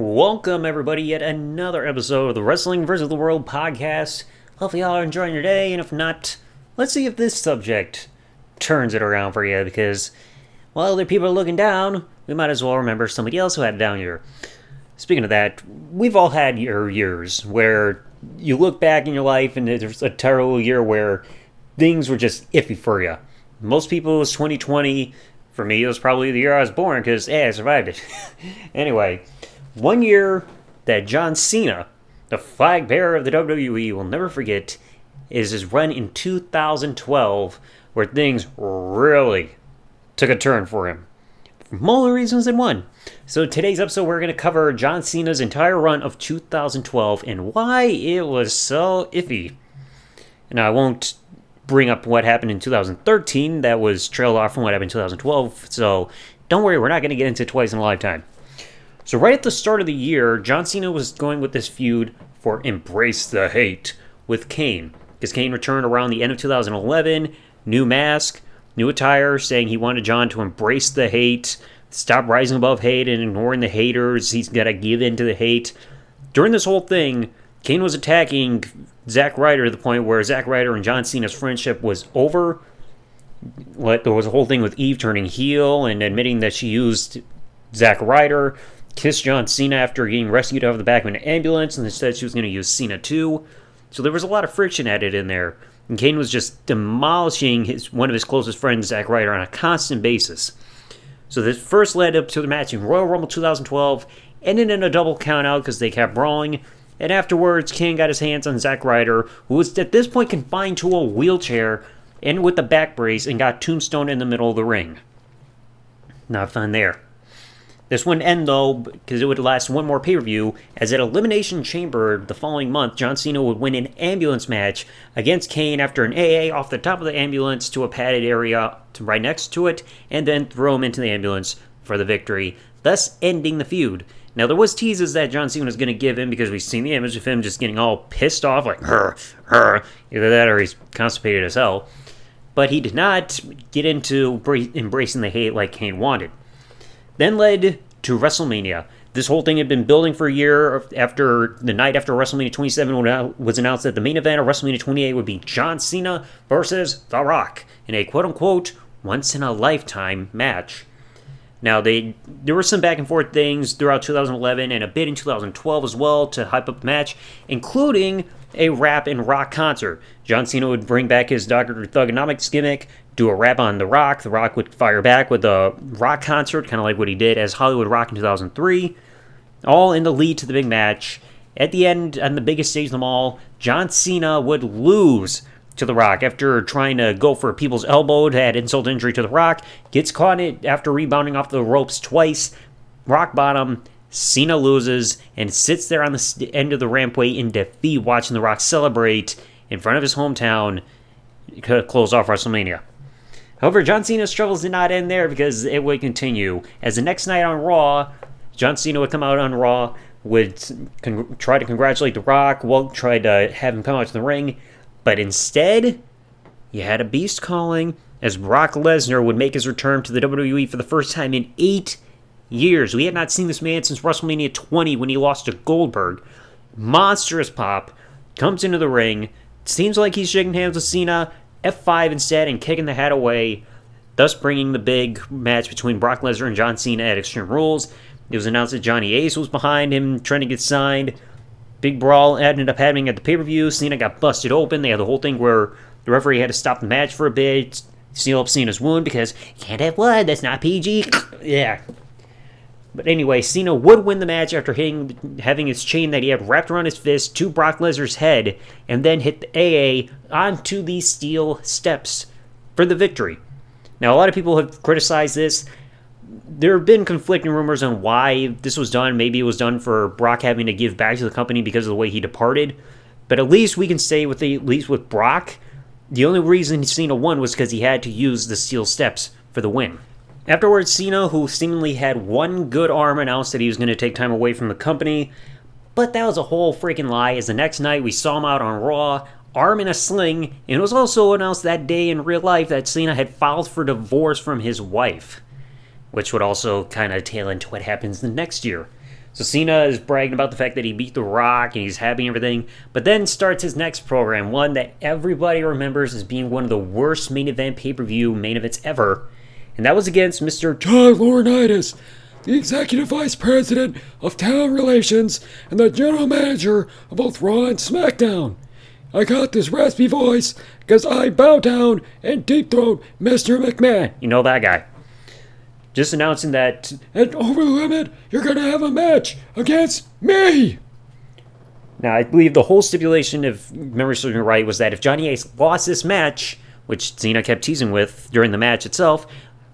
Welcome, everybody, yet another episode of the Wrestling vs. the World podcast. Hopefully, y'all are enjoying your day, and if not, let's see if this subject turns it around for you because while other people are looking down, we might as well remember somebody else who had a down year. Speaking of that, we've all had your years where you look back in your life and there's a terrible year where things were just iffy for you. Most people, it was 2020. For me, it was probably the year I was born because, hey, eh, I survived it. anyway, one year that John Cena, the flag bearer of the WWE, will never forget is his run in 2012 where things really took a turn for him. For more reasons than one. So today's episode we're going to cover John Cena's entire run of 2012 and why it was so iffy. And I won't bring up what happened in 2013 that was trailed off from what happened in 2012. So don't worry, we're not going to get into twice in a lifetime. So right at the start of the year, John Cena was going with this feud for Embrace the Hate with Kane. Because Kane returned around the end of 2011, new mask, new attire, saying he wanted John to embrace the hate, stop rising above hate and ignoring the haters. He's got to give in to the hate. During this whole thing, Kane was attacking Zack Ryder to the point where Zack Ryder and John Cena's friendship was over. There was a whole thing with Eve turning heel and admitting that she used Zack Ryder, kissed John Cena after getting rescued out of the back of an ambulance, and said she was going to use Cena too. So there was a lot of friction added in there. And Kane was just demolishing his one of his closest friends, Zack Ryder, on a constant basis. So this first led up to the match in Royal Rumble 2012, ended in a double countout because they kept brawling. And afterwards, Kane got his hands on Zack Ryder, who was at this point confined to a wheelchair and with a back brace, and got tombstone in the middle of the ring. Not fun there. This wouldn't end though, because it would last one more pay per view, as at Elimination Chamber the following month, John Cena would win an ambulance match against Kane after an AA off the top of the ambulance to a padded area right next to it, and then throw him into the ambulance for the victory, thus ending the feud. Now, there was teases that John Cena was going to give him because we've seen the image of him just getting all pissed off, like, her, her. Either that or he's constipated as hell. But he did not get into embracing the hate like Kane wanted then led to WrestleMania. This whole thing had been building for a year after the night after WrestleMania 27 was announced that the main event of WrestleMania 28 would be John Cena versus The Rock in a quote unquote once in a lifetime match. Now they there were some back and forth things throughout 2011 and a bit in 2012 as well to hype up the match, including a rap and rock concert. John Cena would bring back his Dr. Thuganomics gimmick, do a rap on The Rock. The Rock would fire back with a rock concert, kind of like what he did as Hollywood Rock in 2003. All in the lead to the big match. At the end, on the biggest stage of them all, John Cena would lose to The Rock after trying to go for a people's elbow to add insult injury to The Rock. Gets caught it after rebounding off the ropes twice. Rock bottom. Cena loses and sits there on the end of the rampway in defeat, watching The Rock celebrate in front of his hometown, close off WrestleMania. However, John Cena's struggles did not end there because it would continue. As the next night on Raw, John Cena would come out on Raw, would con- try to congratulate The Rock, well, try to have him come out to the ring, but instead, you had a beast calling as Brock Lesnar would make his return to the WWE for the first time in eight years. We had not seen this man since WrestleMania 20 when he lost to Goldberg. Monstrous pop comes into the ring. Seems like he's shaking hands with Cena, F5 instead and kicking the hat away, thus bringing the big match between Brock Lesnar and John Cena at Extreme Rules. It was announced that Johnny Ace was behind him trying to get signed. Big brawl ended up happening at the pay per view. Cena got busted open. They had the whole thing where the referee had to stop the match for a bit, seal up Cena's wound because can't have blood. That's not PG. yeah, but anyway, Cena would win the match after hitting, having his chain that he had wrapped around his fist to Brock Lesnar's head, and then hit the AA onto the steel steps for the victory. Now, a lot of people have criticized this. There have been conflicting rumors on why this was done. Maybe it was done for Brock having to give back to the company because of the way he departed. But at least we can say with the, at least with Brock, the only reason Cena won was because he had to use the steel steps for the win. Afterwards, Cena, who seemingly had one good arm, announced that he was going to take time away from the company. But that was a whole freaking lie, as the next night we saw him out on Raw, arm in a sling, and it was also announced that day in real life that Cena had filed for divorce from his wife. Which would also kind of tail into what happens the next year. So Cena is bragging about the fact that he beat The Rock and he's happy and everything, but then starts his next program, one that everybody remembers as being one of the worst main event pay per view main events ever, and that was against Mr. John Laurinaitis, the Executive Vice President of Talent Relations and the General Manager of both Raw and SmackDown. I got this raspy voice because I bow down and deep throat Mr. McMahon. You know that guy. Just announcing that. And over the limit, you're going to have a match against me. Now, I believe the whole stipulation, if memory serves me right, was that if Johnny Ace lost this match, which Cena kept teasing with during the match itself,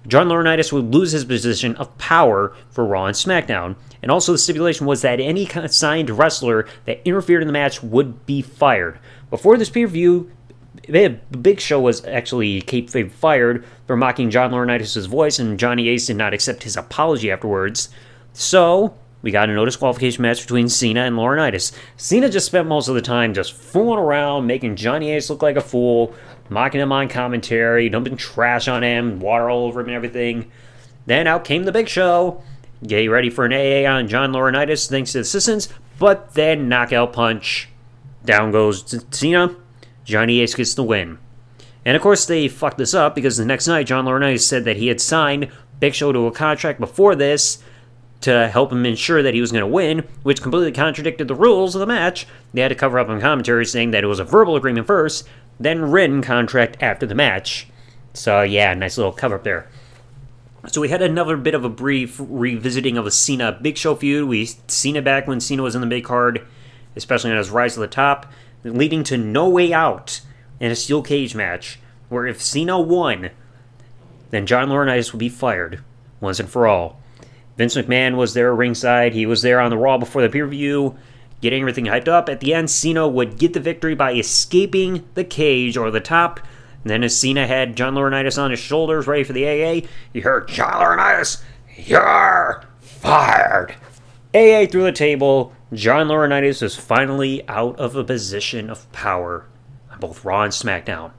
John Laurinaitis would lose his position of power for Raw and SmackDown. And also, the stipulation was that any signed wrestler that interfered in the match would be fired. Before this pay per view, the Big Show was actually kayfabe fired for mocking John Laurinaitis' voice, and Johnny Ace did not accept his apology afterwards. So, we got a no disqualification match between Cena and Laurinaitis. Cena just spent most of the time just fooling around, making Johnny Ace look like a fool, mocking him on commentary, dumping trash on him, water all over him and everything. Then out came the Big Show. Get ready for an AA on John Laurinaitis thanks to the assistants, but then knockout punch. Down goes Cena. Johnny Ace gets the win. And of course, they fucked this up because the next night, John Laurinaitis said that he had signed Big Show to a contract before this to help him ensure that he was going to win, which completely contradicted the rules of the match. They had to cover up on commentary saying that it was a verbal agreement first, then written contract after the match. So, yeah, nice little cover up there. So we had another bit of a brief revisiting of the Cena Big Show feud. We seen it back when Cena was in the big card, especially on his rise to the top leading to No Way Out in a steel cage match, where if Cena won, then John Laurinaitis would be fired once and for all. Vince McMahon was there ringside. He was there on the Raw before the pay per view, getting everything hyped up. At the end, Cena would get the victory by escaping the cage or the top. And then, as Cena had John Laurinaitis on his shoulders, ready for the AA, he heard John Laurinaitis, "You're fired." AA through the table, John Laurinaitis is finally out of a position of power on both Raw and SmackDown.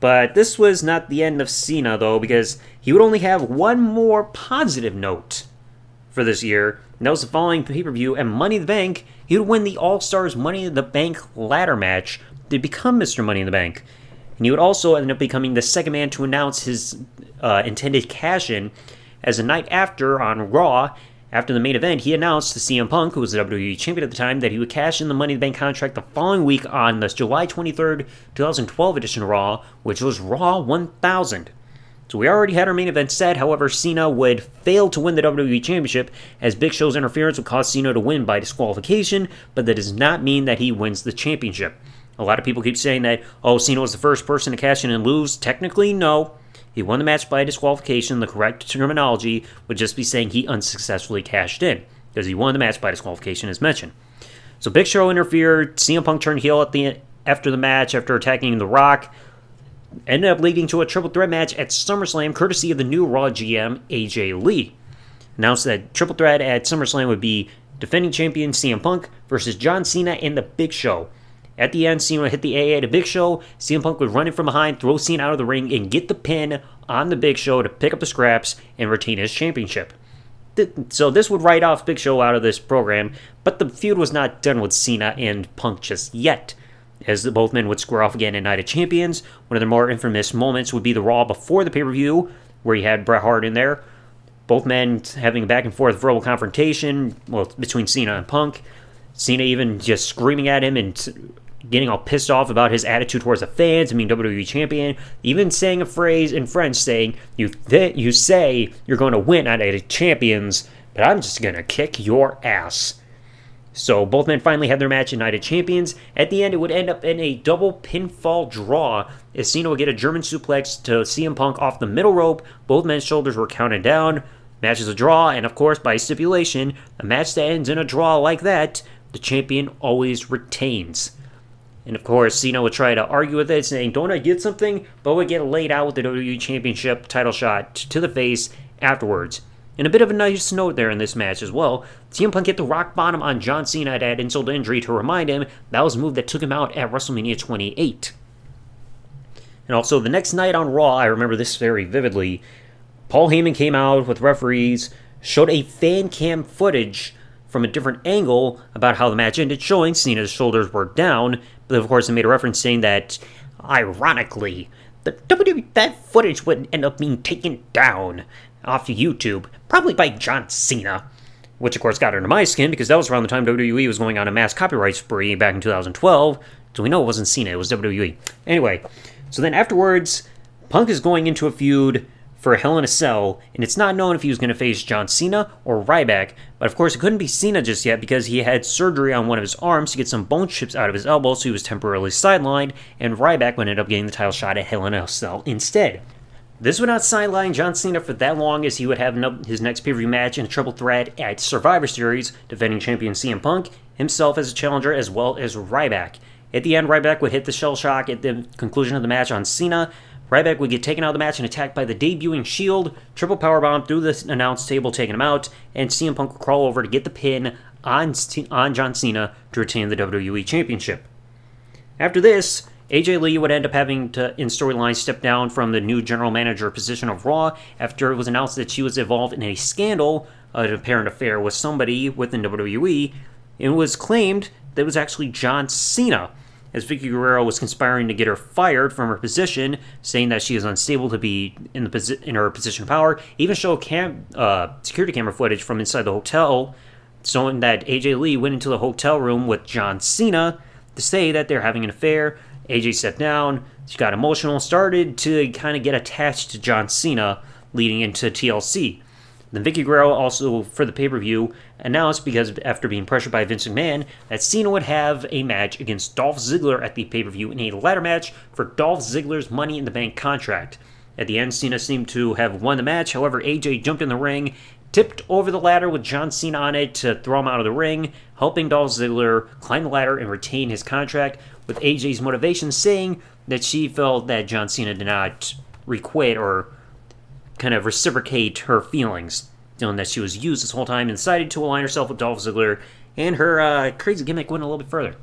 But this was not the end of Cena, though, because he would only have one more positive note for this year, and that was the following pay per view and Money in the Bank. He would win the All Stars Money in the Bank ladder match to become Mr. Money in the Bank. And he would also end up becoming the second man to announce his uh, intended cash in, as the night after on Raw, after the main event, he announced to CM Punk, who was the WWE champion at the time, that he would cash in the Money in the Bank contract the following week on the July 23rd, 2012 edition of Raw, which was Raw 1000. So we already had our main event set, however, Cena would fail to win the WWE Championship as Big Show's interference would cause Cena to win by disqualification, but that does not mean that he wins the championship. A lot of people keep saying that, oh, Cena was the first person to cash in and lose. Technically, no. He won the match by disqualification. The correct terminology would just be saying he unsuccessfully cashed in, because he won the match by disqualification, as mentioned. So Big Show interfered. CM Punk turned heel at the after the match after attacking The Rock. Ended up leading to a triple threat match at SummerSlam, courtesy of the new Raw GM AJ Lee. Announced that triple threat at SummerSlam would be defending champion CM Punk versus John Cena and The Big Show. At the end, Cena would hit the AA to Big Show. CM Punk would run in from behind, throw Cena out of the ring, and get the pin on the Big Show to pick up the scraps and retain his championship. So this would write off Big Show out of this program, but the feud was not done with Cena and Punk just yet. As both men would square off again in Night of Champions, one of the more infamous moments would be the Raw before the pay per view, where you had Bret Hart in there. Both men having a back and forth verbal confrontation, well, between Cena and Punk. Cena even just screaming at him and getting all pissed off about his attitude towards the fans, I mean WWE champion, even saying a phrase in French saying, "You th- you say you're going to win at a champions, but I'm just going to kick your ass." So both men finally had their match in Night of Champions. At the end, it would end up in a double pinfall draw as Cena would get a German suplex to CM Punk off the middle rope. Both men's shoulders were counted down. Match is a draw, and of course, by stipulation, a match that ends in a draw like that, the champion always retains. And of course, Cena would try to argue with it, saying, Don't I get something? But would get laid out with the WWE Championship title shot to the face afterwards. And a bit of a nice note there in this match as well. CM Punk hit the rock bottom on John Cena at add insult injury to remind him that was a move that took him out at WrestleMania 28. And also, the next night on Raw, I remember this very vividly. Paul Heyman came out with referees, showed a fan cam footage from a different angle about how the match ended, showing Cena's shoulders were down. But of course, it made a reference saying that, ironically, the WWE that footage would end up being taken down off YouTube, probably by John Cena. Which of course got under my skin because that was around the time WWE was going on a mass copyright spree back in 2012. So we know it wasn't Cena, it was WWE. Anyway, so then afterwards, Punk is going into a feud for Hell in a Cell, and it's not known if he was going to face John Cena or Ryback, but of course it couldn't be Cena just yet because he had surgery on one of his arms to get some bone chips out of his elbow, so he was temporarily sidelined, and Ryback would end up getting the title shot at Hell in a Cell instead. This would not sideline John Cena for that long, as he would have his next pay per view match in a triple threat at Survivor Series, defending champion CM Punk, himself as a challenger, as well as Ryback. At the end, Ryback would hit the shell shock at the conclusion of the match on Cena, Ryback would get taken out of the match and attacked by the debuting Shield, triple powerbomb through the announce table, taking him out, and CM Punk would crawl over to get the pin on, on John Cena to retain the WWE Championship. After this, AJ Lee would end up having to, in storyline, step down from the new general manager position of Raw after it was announced that she was involved in a scandal, an apparent affair with somebody within WWE. It was claimed that it was actually John Cena as Vickie Guerrero was conspiring to get her fired from her position, saying that she is unstable to be in the posi- in her position of power. Even show cam uh, security camera footage from inside the hotel, showing that AJ Lee went into the hotel room with John Cena to say that they're having an affair. AJ stepped down. She got emotional, started to kind of get attached to John Cena, leading into TLC. Then Vickie Guerrero also, for the pay per view, announced, because after being pressured by Vince McMahon, that Cena would have a match against Dolph Ziggler at the pay per view in a ladder match for Dolph Ziggler's Money in the Bank contract. At the end, Cena seemed to have won the match. However, AJ jumped in the ring, tipped over the ladder with John Cena on it to throw him out of the ring, helping Dolph Ziggler climb the ladder and retain his contract, with AJ's motivation saying that she felt that John Cena did not requite or kind of reciprocate her feelings, feeling that she was used this whole time and decided to align herself with Dolph Ziggler, and her uh, crazy gimmick went a little bit further.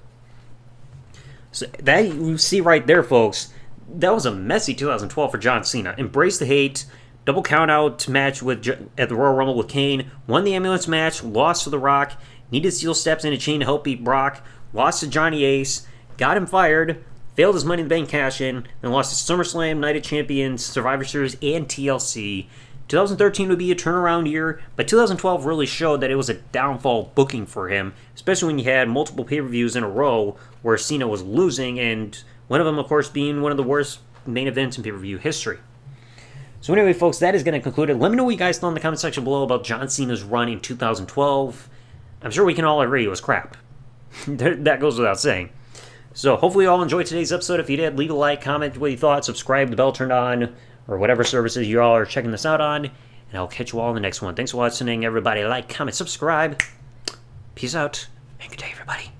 So that you see right there, folks, that was a messy 2012 for John Cena. Embrace the hate, double count out match with at the Royal Rumble with Kane, won the ambulance match, lost to The Rock, needed steel steps in a chain to help beat Brock, lost to Johnny Ace, got him fired, failed his Money in the Bank cash in, and lost to SummerSlam, Night of Champions, Survivor Series, and TLC. 2013 would be a turnaround year, but 2012 really showed that it was a downfall booking for him, especially when you had multiple pay per views in a row where Cena was losing, and one of them, of course, being one of the worst main events in pay per view history. So, anyway, folks, that is going to conclude it. Let me know what you guys thought in the comment section below about John Cena's run in 2012. I'm sure we can all agree it was crap. that goes without saying. So hopefully you all enjoyed today's episode. If you did, leave a like, comment what you thought, subscribe, the bell turned on, or whatever services you all are checking this out on. And I'll catch you all in the next one. Thanks for watching, everybody. Like, comment, subscribe. Peace out, and good day, everybody.